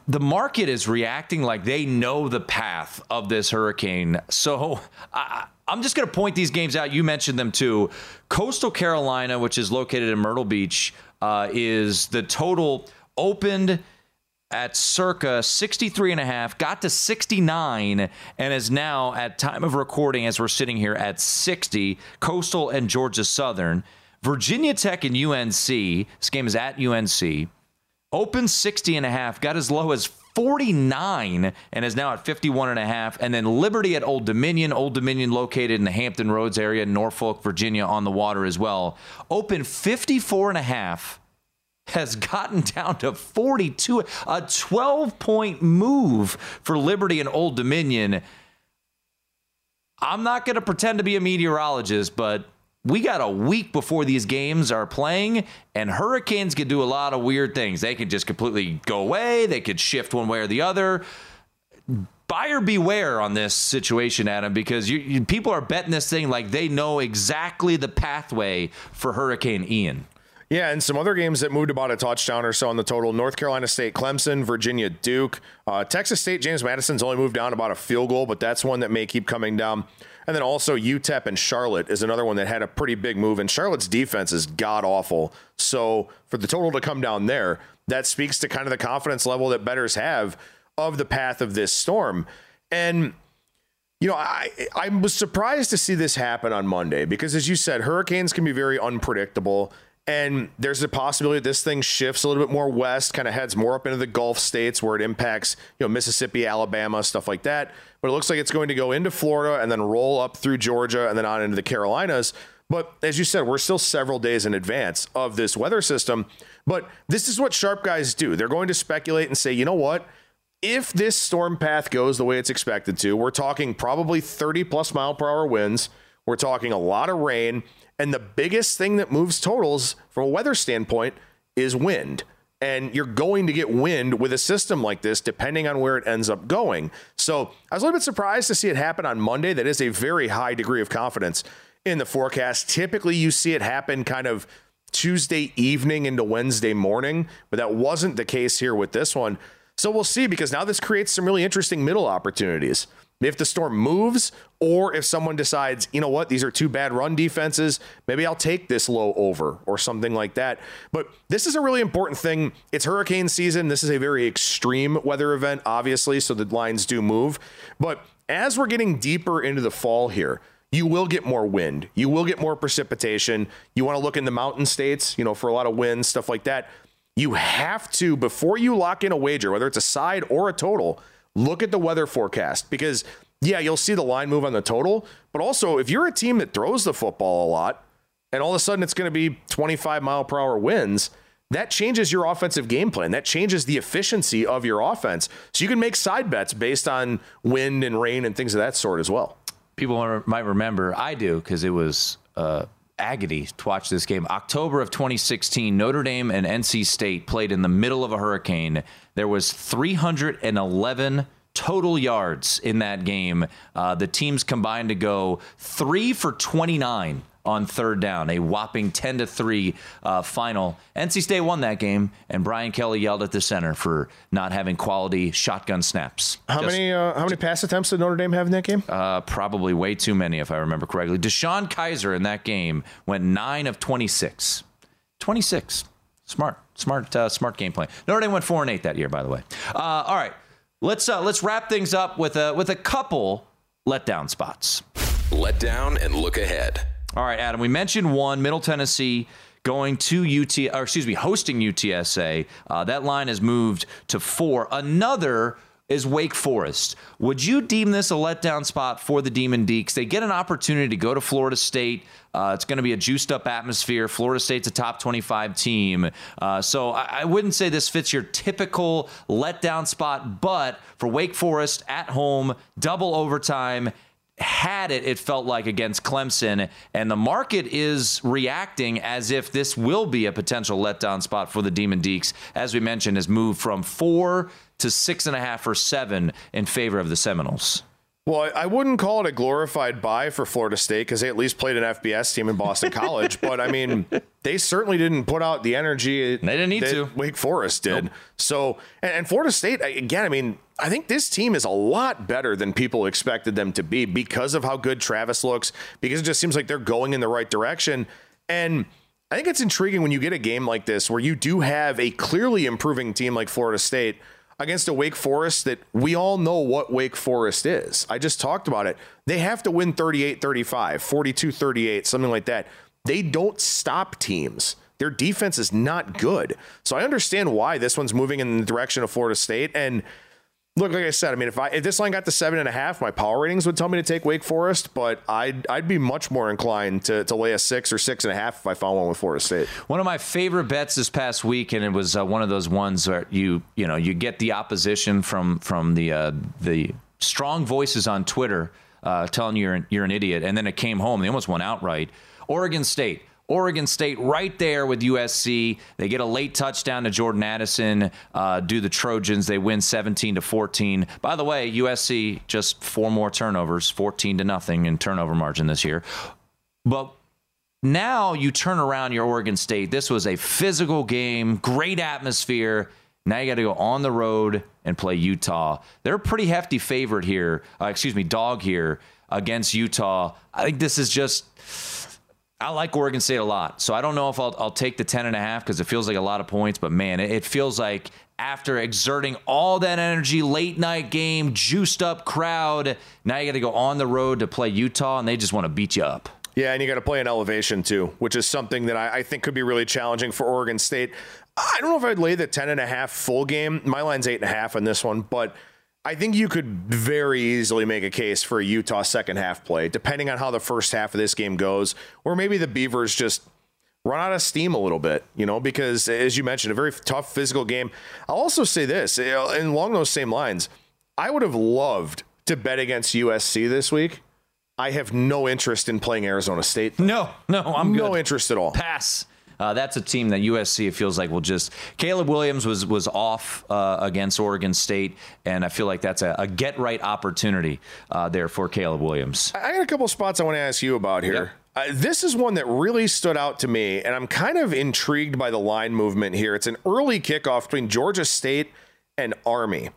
the market is reacting like they know the path of this hurricane. So *laughs* I, am just going to point these games out. You mentioned them too. Coastal Carolina, which is located in Myrtle Beach, uh, is the total opened at circa 63 and a half, got to 69, and is now at time of recording as we're sitting here at 60. Coastal and Georgia Southern. Virginia Tech and UNC. This game is at UNC. Open 60 and a half, got as low as 49 and is now at 51 and a half. And then Liberty at Old Dominion, Old Dominion located in the Hampton Roads area, Norfolk, Virginia on the water as well. Open 54 and a half has gotten *laughs* down to 42, a 12 point move for Liberty and Old Dominion. I'm not going to pretend to be a meteorologist, but we got a week before these games are playing, and hurricanes can do a lot of weird things. They can just completely go away, they could shift one way or the other. buyer beware on this situation, Adam, because you, you, people are betting this thing like they know exactly the pathway for Hurricane Ian. Yeah, and some other games that moved about a touchdown or so on the total. North Carolina State, Clemson, Virginia, Duke. Uh, Texas State, James Madison's only moved down about a field goal, but that's one that may keep coming down. And then also UTEP and Charlotte is another one that had a pretty big move. And Charlotte's defense is god awful. So for the total to come down there, that speaks to kind of the confidence level that betters have of the path of this storm. And you know, I I was surprised to see this happen on Monday because as you said, hurricanes can be very unpredictable. And there's a possibility that this thing shifts a little bit more west, kind of heads more up into the Gulf states where it impacts, you know, Mississippi, Alabama, stuff like that. But it looks like it's going to go into Florida and then roll up through Georgia and then on into the Carolinas. But as you said, we're still several days in advance of this weather system. But this is what sharp guys do. They're going to speculate and say, you know what? If this storm path goes the way it's expected to, we're talking probably 30 plus mile per hour winds. We're talking a lot of rain. And the biggest thing that moves totals from a weather standpoint is wind. And you're going to get wind with a system like this, depending on where it ends up going. So I was a little bit surprised to see it happen on Monday. That is a very high degree of confidence in the forecast. Typically, you see it happen kind of Tuesday evening into Wednesday morning, but that wasn't the case here with this one. So we'll see because now this creates some really interesting middle opportunities if the storm moves or if someone decides, you know what, these are two bad run defenses, maybe I'll take this low over or something like that. But this is a really important thing. It's hurricane season. This is a very extreme weather event, obviously, so the lines do move. But as we're getting deeper into the fall here, you will get more wind. You will get more precipitation. You want to look in the mountain states, you know, for a lot of wind, stuff like that. You have to, before you lock in a wager, whether it's a side or a total, look at the weather forecast because yeah, you'll see the line move on the total, but also if you're a team that throws the football a lot and all of a sudden it's going to be 25 mile per hour winds, that changes your offensive game plan. That changes the efficiency of your offense. So you can make side bets based on wind and rain and things of that sort as well. People might remember, I do, because it was uh, agony to watch this game. October of 2016, Notre Dame and NC State played in the middle of a hurricane. There was 311 total yards in that game. Uh, the teams combined to go three for 29 on third down, a whopping 10 to 3 uh, final. NC State won that game, and Brian Kelly yelled at the center for not having quality shotgun snaps. How Just, many uh, how many pass attempts did Notre Dame have in that game? Uh, probably way too many, if I remember correctly. DeShone Kizer in that game went 9 of 26. 26. Smart, smart, uh, smart game plan. Notre Dame went four and eight that year, by the way. Uh, all right, let's uh, let's wrap things up with a with a couple letdown spots. Let down and look ahead. All right, Adam. We mentioned one, Middle Tennessee going to UT, or excuse me, hosting UTSA. Uh, that line has moved to four. Another is Wake Forest. Would you deem this a letdown spot for the Demon Deacs? They get an opportunity to go to Florida State. Uh, it's going to be a juiced up atmosphere. Florida State's a top 25 team. Uh, so I, I, wouldn't say this fits your typical letdown spot, but for Wake Forest at home, double overtime had it, it felt like against Clemson. And the market is reacting as if this will be a potential letdown spot for the Demon Deacs. As we mentioned, has moved from four to six and a half or seven in favor of the Seminoles. Well, I wouldn't call it a glorified buy for Florida State because they at least played an FBS team in Boston *laughs* College. But I mean, they certainly didn't put out the energy they didn't need to. Wake Forest did. Nope. So, and, and Florida State again. I mean, I think this team is a lot better than people expected them to be because of how good Travis looks. Because it just seems like they're going in the right direction. And I think it's intriguing when you get a game like this where you do have a clearly improving team like Florida State against a Wake Forest that we all know what Wake Forest is. I just talked about it. They have to win 38 35, 42 38, something like that. They don't stop teams. Their defense is not good. So I understand why this one's moving in the direction of Florida State. And Look, like I said, I mean, if I if this line got to seven and a half, my power ratings would tell me to take Wake Forest, but I'd I'd be much more inclined to, to lay a six or six and a half if I found one with Florida State. One of my favorite bets this past week, and it was uh, one of those ones where you you know you get the opposition from from the uh, the strong voices on Twitter uh, telling you you're an, you're an idiot, and then it came home. They almost went outright. Oregon State Oregon State right there with USC. They get a late touchdown to Jordan Addison. Uh, do the Trojans? They win 17 to 14. By the way, USC just four more turnovers, 14 to nothing in turnover margin this year. But now you turn around your Oregon State. This was a physical game, great atmosphere. Now you got to go on the road and play Utah. They're a pretty hefty favorite here. Uh, excuse me, dog here against Utah. I think this is just. I like Oregon State a lot, so I don't know if I'll, I'll take the ten and a half because it feels like a lot of points. But man, it, it feels like after exerting all that energy, late night game, juiced up crowd, now you got to go on the road to play Utah, and they just want to beat you up. Yeah, and you got to play an elevation too, which is something that I, I, think could be really challenging for Oregon State. I don't know if I'd lay the 10 and a half full game. My line's eight and a half on this one, but I think you could very easily make a case for a Utah second half play, depending on how the first half of this game goes, or maybe the Beavers just run out of steam a little bit, you know, because as you mentioned, a very tough physical game. I'll also say this, and along those same lines, I would have loved to bet against USC this week I have no interest in playing Arizona State. No, no, I'm no good. interest at all. Pass. Uh, that's a team that USC it feels like will just. Caleb Williams was was off uh, against Oregon State, and I feel like that's a, a get right opportunity uh, there for Caleb Williams. I got a couple spots I want to ask you about here. Yep. Uh, this is one that really stood out to me, and I'm kind of intrigued by the line movement here. It's an early kickoff between Georgia State and Army.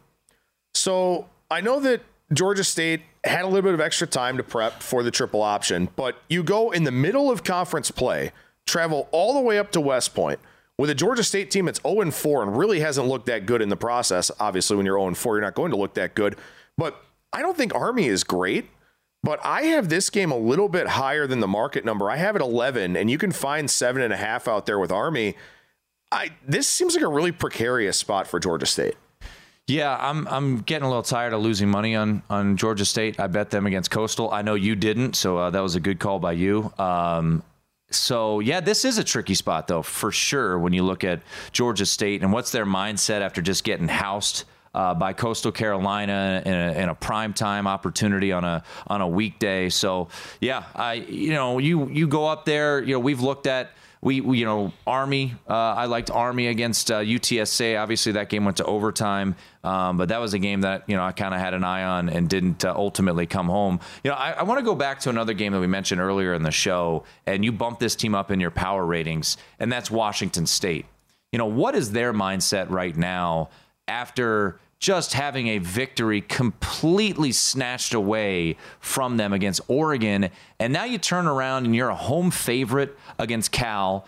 So I know that Georgia State had a little bit of extra time to prep for the triple option, but you go in the middle of conference play, travel all the way up to West Point with a Georgia State team that's 0 4 and really hasn't looked that good in the process. Obviously, when you're 0 4, you're not going to look that good. But I don't think Army is great. But I have this game a little bit higher than the market number. I have it 11, and you can find seven and a half out there with Army. I this seems like a really precarious spot for Georgia State. Yeah, I'm I'm getting a little tired of losing money on on Georgia State. I bet them against Coastal. I know you didn't, so uh, that was a good call by you. Um, so yeah, this is a tricky spot though for sure when you look at Georgia State and what's their mindset after just getting housed. Uh, by Coastal Carolina in a, in a prime time opportunity on a on a weekday. So yeah, I you know you you go up there. You know we've looked at we, we you know Army. Uh, I liked Army against uh, UTSA. Obviously, that game went to overtime, um, but that was a game that you know I kind of had an eye on and didn't uh, ultimately come home. You know, I, I want to go back to another game that we mentioned earlier in the show, and you bumped this team up in your power ratings, and that's Washington State. You know, what is their mindset right now after? Just having a victory completely snatched away from them against Oregon. And now you turn around and you're a home favorite against Cal.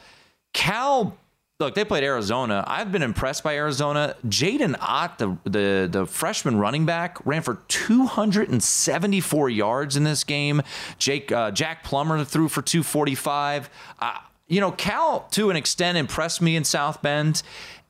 Cal look, they played Arizona. I've been impressed by Arizona. Jaydn Ott, the, the the freshman running back, ran for 274 yards in this game. Jake uh, Jack Plummer threw for 245. Uh, you know, Cal to an extent impressed me in South Bend.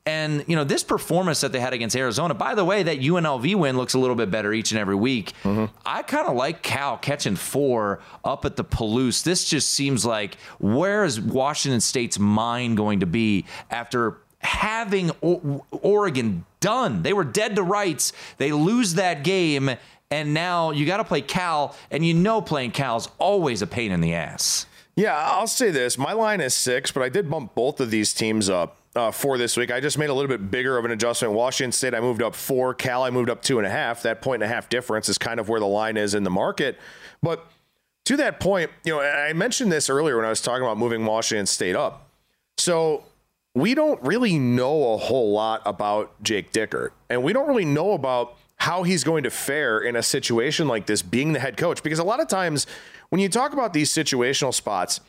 And, you know, this performance that they had against Arizona, by the way, that UNLV win looks a little bit better each and every week. Mm-hmm. I kind of like Cal catching four up at the Palouse. This just seems like where is Washington State's mind going to be after having o- Oregon done? They were dead to rights. They lose that game. And now you got to play Cal, and you know playing Cal is always a pain in the ass. Yeah, I'll say this. My line is six, but I did bump both of these teams up uh, for this week. I just made a little bit bigger of an adjustment. Washington State, I moved up four. Cal, I moved up two and a half. That point and a half difference is kind of where the line is in the market. But to that point, you know, I mentioned this earlier when I was talking about moving Washington State up. So we don't really know a whole lot about Jake Dickert, and we don't really know about how he's going to fare in a situation like this being the head coach because a lot of times when you talk about these situational spots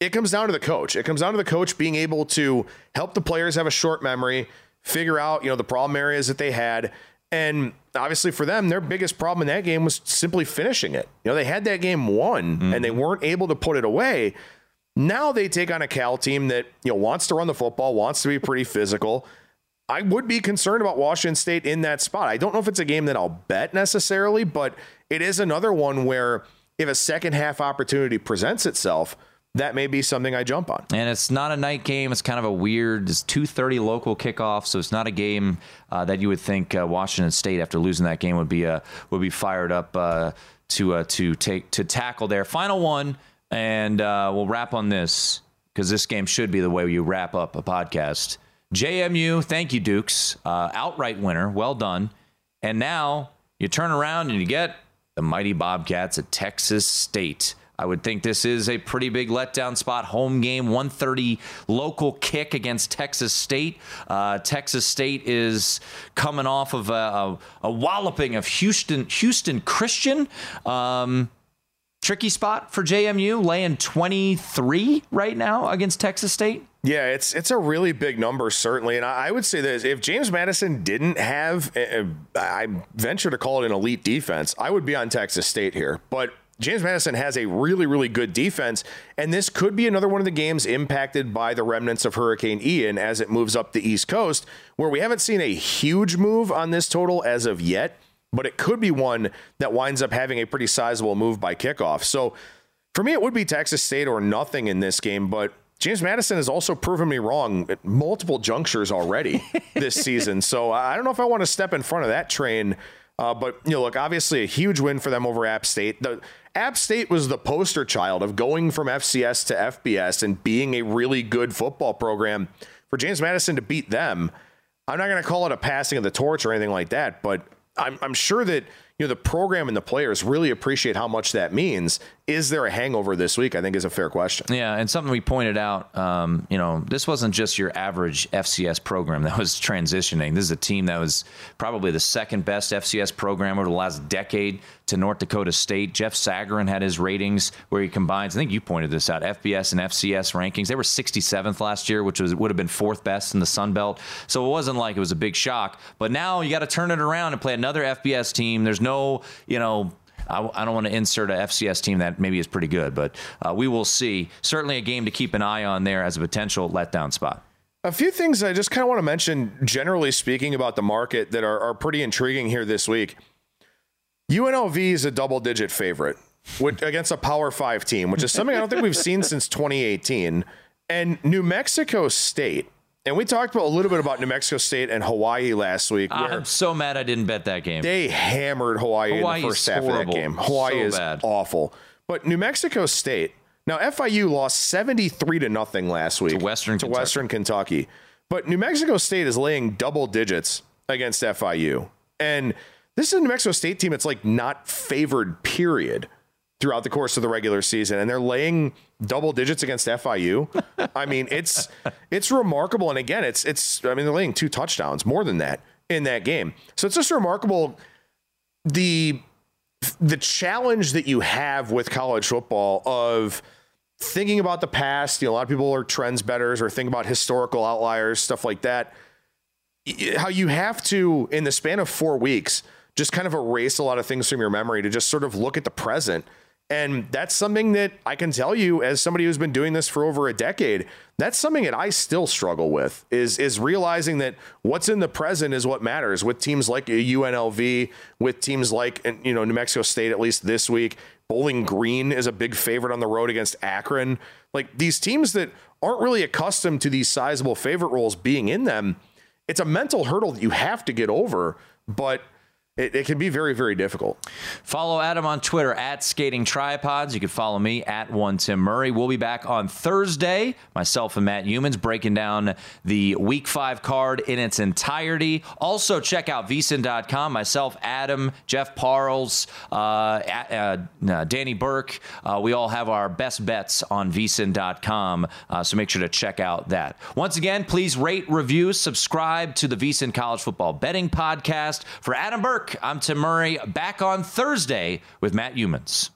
it comes down to the coach. It comes down to the coach being able to help the players have a short memory, figure out, you know, the problem areas that they had. And obviously for them, their biggest problem in that game was simply finishing it. You know, they had that game won mm-hmm. and they weren't able to put it away. Now they take on a Cal team that, you know, wants to run the football, wants to be pretty physical. I would be concerned about Washington State in that spot. I don't know if it's a game that I'll bet necessarily, but it is another one where if a second half opportunity presents itself, that may be something I jump on. And it's not a night game. It's kind of a weird. It's two thirty local kickoff, so it's not a game uh, that you would think uh, Washington State, after losing that game, would be uh, would be fired up uh, to uh, to take to tackle their final one. And uh, we'll wrap on this. because this game should be the way you wrap up a podcast. JMU, thank you, Dukes. Outright winner. Well done. And now you turn around and you get the mighty Bobcats at Texas State. I would think this is a pretty big letdown spot. Home game, 130 local kick against Texas State. Uh, Texas State is coming off of a, a, a walloping of Houston Houston Christian. Um, tricky spot for JMU, laying 23 right now against Texas State. Yeah, it's it's a really big number, certainly, and I, I would say this: if James Madison didn't have, a, a, I venture to call it an elite defense, I would be on Texas State here. But James Madison has a really, really good defense, and this could be another one of the games impacted by the remnants of Hurricane Ian as it moves up the East Coast, where we haven't seen a huge move on this total as of yet, but it could be one that winds up having a pretty sizable move by kickoff. So for me, it would be Texas State or nothing in this game, but James Madison has also proven me wrong at multiple junctures already *laughs* this season. So I don't know if I want to step in front of that train. Uh, but you know, look, obviously a huge win for them over App State. The App State was the poster child of going from FCS to FBS and being a really good football program. For James Madison to beat them, I'm not going to call it a passing of the torch or anything like that, but I'm, I'm sure that you know the program and the players really appreciate how much that means. Is there a hangover this week? I think is a fair question. Yeah, and something we pointed out. Um, you know, this wasn't just your average FCS program that was *laughs* transitioning. This is a team that was probably the second best FCS program over the last decade to North Dakota State. Jeff Sagarin had his ratings where he combines. I think you pointed this out. FBS and FCS rankings. They were 67th last year, which was would have been fourth best in the Sun Belt. So it wasn't like it was a big shock. But now you got to turn it around and play another FBS team. There's no, you know, I, I, don't want to insert a FCS team that maybe is pretty good, but uh, we will see. Certainly a game to keep an eye on there as a potential letdown spot. A few things I just kind of want to mention, generally speaking, about the market that are, are pretty intriguing here this week. UNLV is a double digit favorite against a Power Five team, which is something I don't think we've seen since 2018. And New Mexico State and we talked about a little bit about New Mexico State and Hawaii last week. I'm so mad I didn't bet that game. They hammered Hawaii Hawaii's in the first half horrible. of that game. Hawaii so is bad. awful. But New Mexico State, now FIU lost 73 to nothing last week to Western to Kentucky. Western Kentucky. But New Mexico State is laying double digits against FIU. And this is a New Mexico State team. It's like not favored, period throughout the course of the regular season, and they're laying double digits against FIU. I mean, it's it's remarkable. And again, it's it's I mean, they're laying two touchdowns, more than that in that game. So it's just remarkable the the challenge that you have with college football of thinking about the past. You know, a lot of people are trends betters or think about historical outliers, stuff like that. How you have to, in the span of four weeks, just kind of erase a lot of things from your memory to just sort of look at the present and that's something that I can tell you as somebody who's been doing this for over a decade, that's something that I still struggle with is is realizing that what's in the present is what matters with teams like UNLV, with teams like you know New Mexico State at least this week, Bowling Green is a big favorite on the road against Akron. Like these teams that aren't really accustomed to these sizable favorite roles being in them, it's a mental hurdle that you have to get over, but it, it, can be very, very difficult. Follow Adam on Twitter at Skating Tripods. You can follow me at One Tim Murray. We'll be back on Thursday. Myself and Matt Youmans, breaking down the Week Five card in its entirety. Also, check out VSiN.com. Myself, Adam, Jeff Parles, uh, uh, uh, Danny Burke. Uh, we all have our best bets on VSiN.com. Uh, so make sure to check out that. Once again, please rate, review, subscribe to the VSiN College Football Betting Podcast. For Adam Burke. I'm Tim Murray, back on Thursday with Matt Youmans.